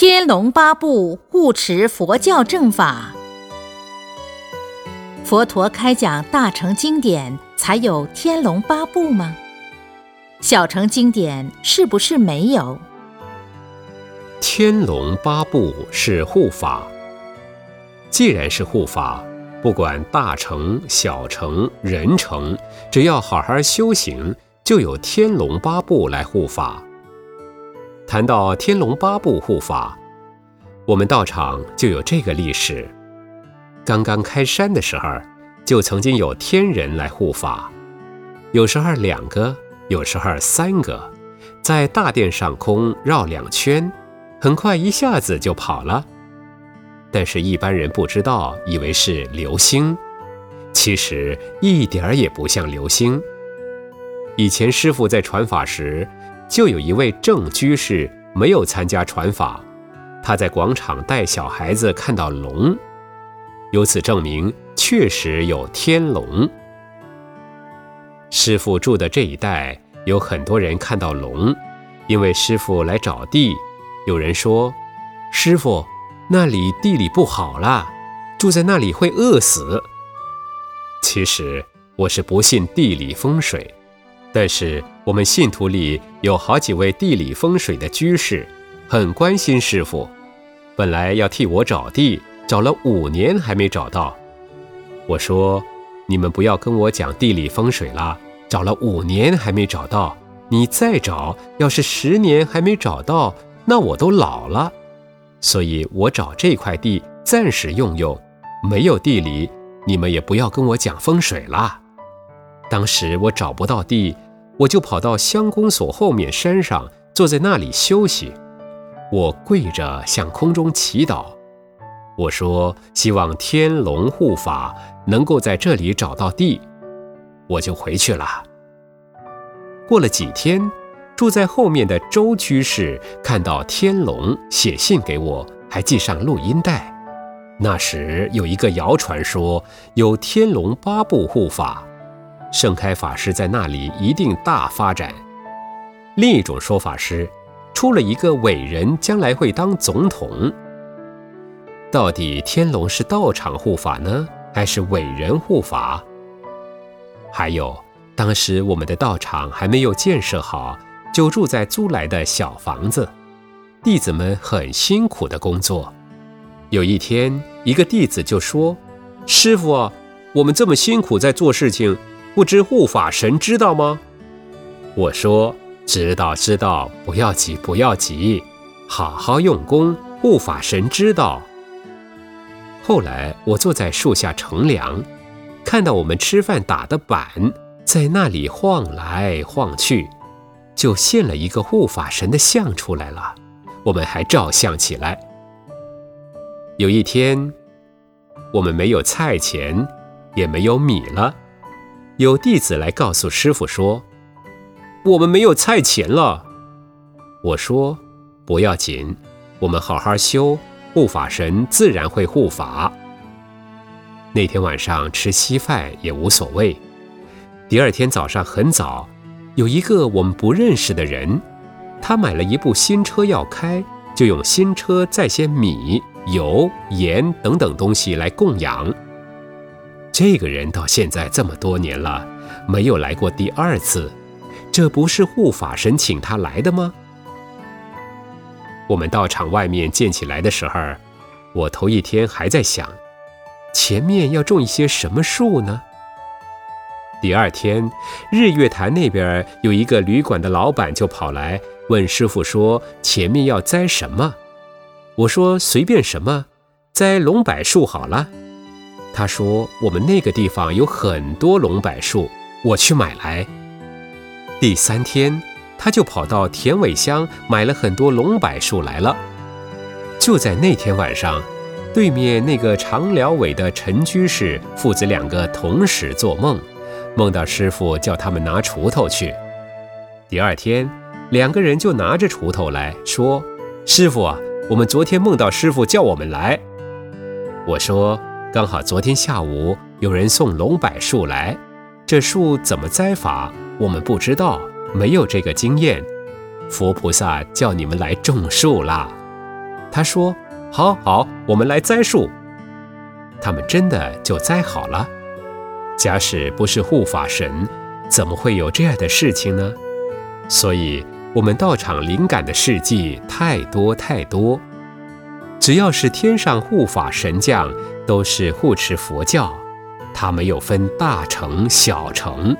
天龙八部护持佛教正法。佛陀开讲大乘经典才有天龙八部吗？小乘经典是不是没有？天龙八部是护法。既然是护法，不管大乘、小乘、人乘，只要好好修行，就有天龙八部来护法。谈到天龙八部护法，我们道场就有这个历史。刚刚开山的时候，就曾经有天人来护法，有时候两个，有时候三个，在大殿上空绕两圈，很快一下子就跑了。但是，一般人不知道，以为是流星，其实一点儿也不像流星。以前师傅在传法时。就有一位正居士没有参加传法，他在广场带小孩子看到龙，由此证明确实有天龙。师傅住的这一带有很多人看到龙，因为师傅来找地，有人说：“师傅，那里地里不好啦，住在那里会饿死。”其实我是不信地理风水。但是我们信徒里有好几位地理风水的居士，很关心师傅。本来要替我找地，找了五年还没找到。我说：“你们不要跟我讲地理风水啦，找了五年还没找到，你再找，要是十年还没找到，那我都老了。所以我找这块地暂时用用，没有地理，你们也不要跟我讲风水啦。”当时我找不到地，我就跑到乡公所后面山上，坐在那里休息。我跪着向空中祈祷，我说：“希望天龙护法能够在这里找到地。”我就回去了。过了几天，住在后面的周居士看到天龙，写信给我，还寄上录音带。那时有一个谣传说，有天龙八部护法。盛开法师在那里一定大发展。另一种说法是，出了一个伟人，将来会当总统。到底天龙是道场护法呢，还是伟人护法？还有，当时我们的道场还没有建设好，就住在租来的小房子，弟子们很辛苦的工作。有一天，一个弟子就说：“师傅，我们这么辛苦在做事情。”不知护法神知道吗？我说知道，知道，不要急，不要急，好好用功，护法神知道。后来我坐在树下乘凉，看到我们吃饭打的板在那里晃来晃去，就现了一个护法神的像出来了，我们还照相起来。有一天，我们没有菜钱，也没有米了。有弟子来告诉师傅说：“我们没有菜钱了。”我说：“不要紧，我们好好修，护法神自然会护法。”那天晚上吃稀饭也无所谓。第二天早上很早，有一个我们不认识的人，他买了一部新车要开，就用新车载些米、油、盐等等东西来供养。这个人到现在这么多年了，没有来过第二次，这不是护法神请他来的吗？我们道场外面建起来的时候，我头一天还在想，前面要种一些什么树呢？第二天，日月潭那边有一个旅馆的老板就跑来问师傅说：“前面要栽什么？”我说：“随便什么，栽龙柏树好了。”他说：“我们那个地方有很多龙柏树，我去买来。”第三天，他就跑到田尾乡买了很多龙柏树来了。就在那天晚上，对面那个长寮尾的陈居士父子两个同时做梦，梦到师傅叫他们拿锄头去。第二天，两个人就拿着锄头来说：“师傅啊，我们昨天梦到师傅叫我们来。”我说。刚好昨天下午有人送龙柏树来，这树怎么栽法，我们不知道，没有这个经验。佛菩萨叫你们来种树啦。他说：“好好，我们来栽树。”他们真的就栽好了。假使不是护法神，怎么会有这样的事情呢？所以，我们道场灵感的事迹太多太多。只要是天上护法神将，都是护持佛教，它没有分大乘小乘。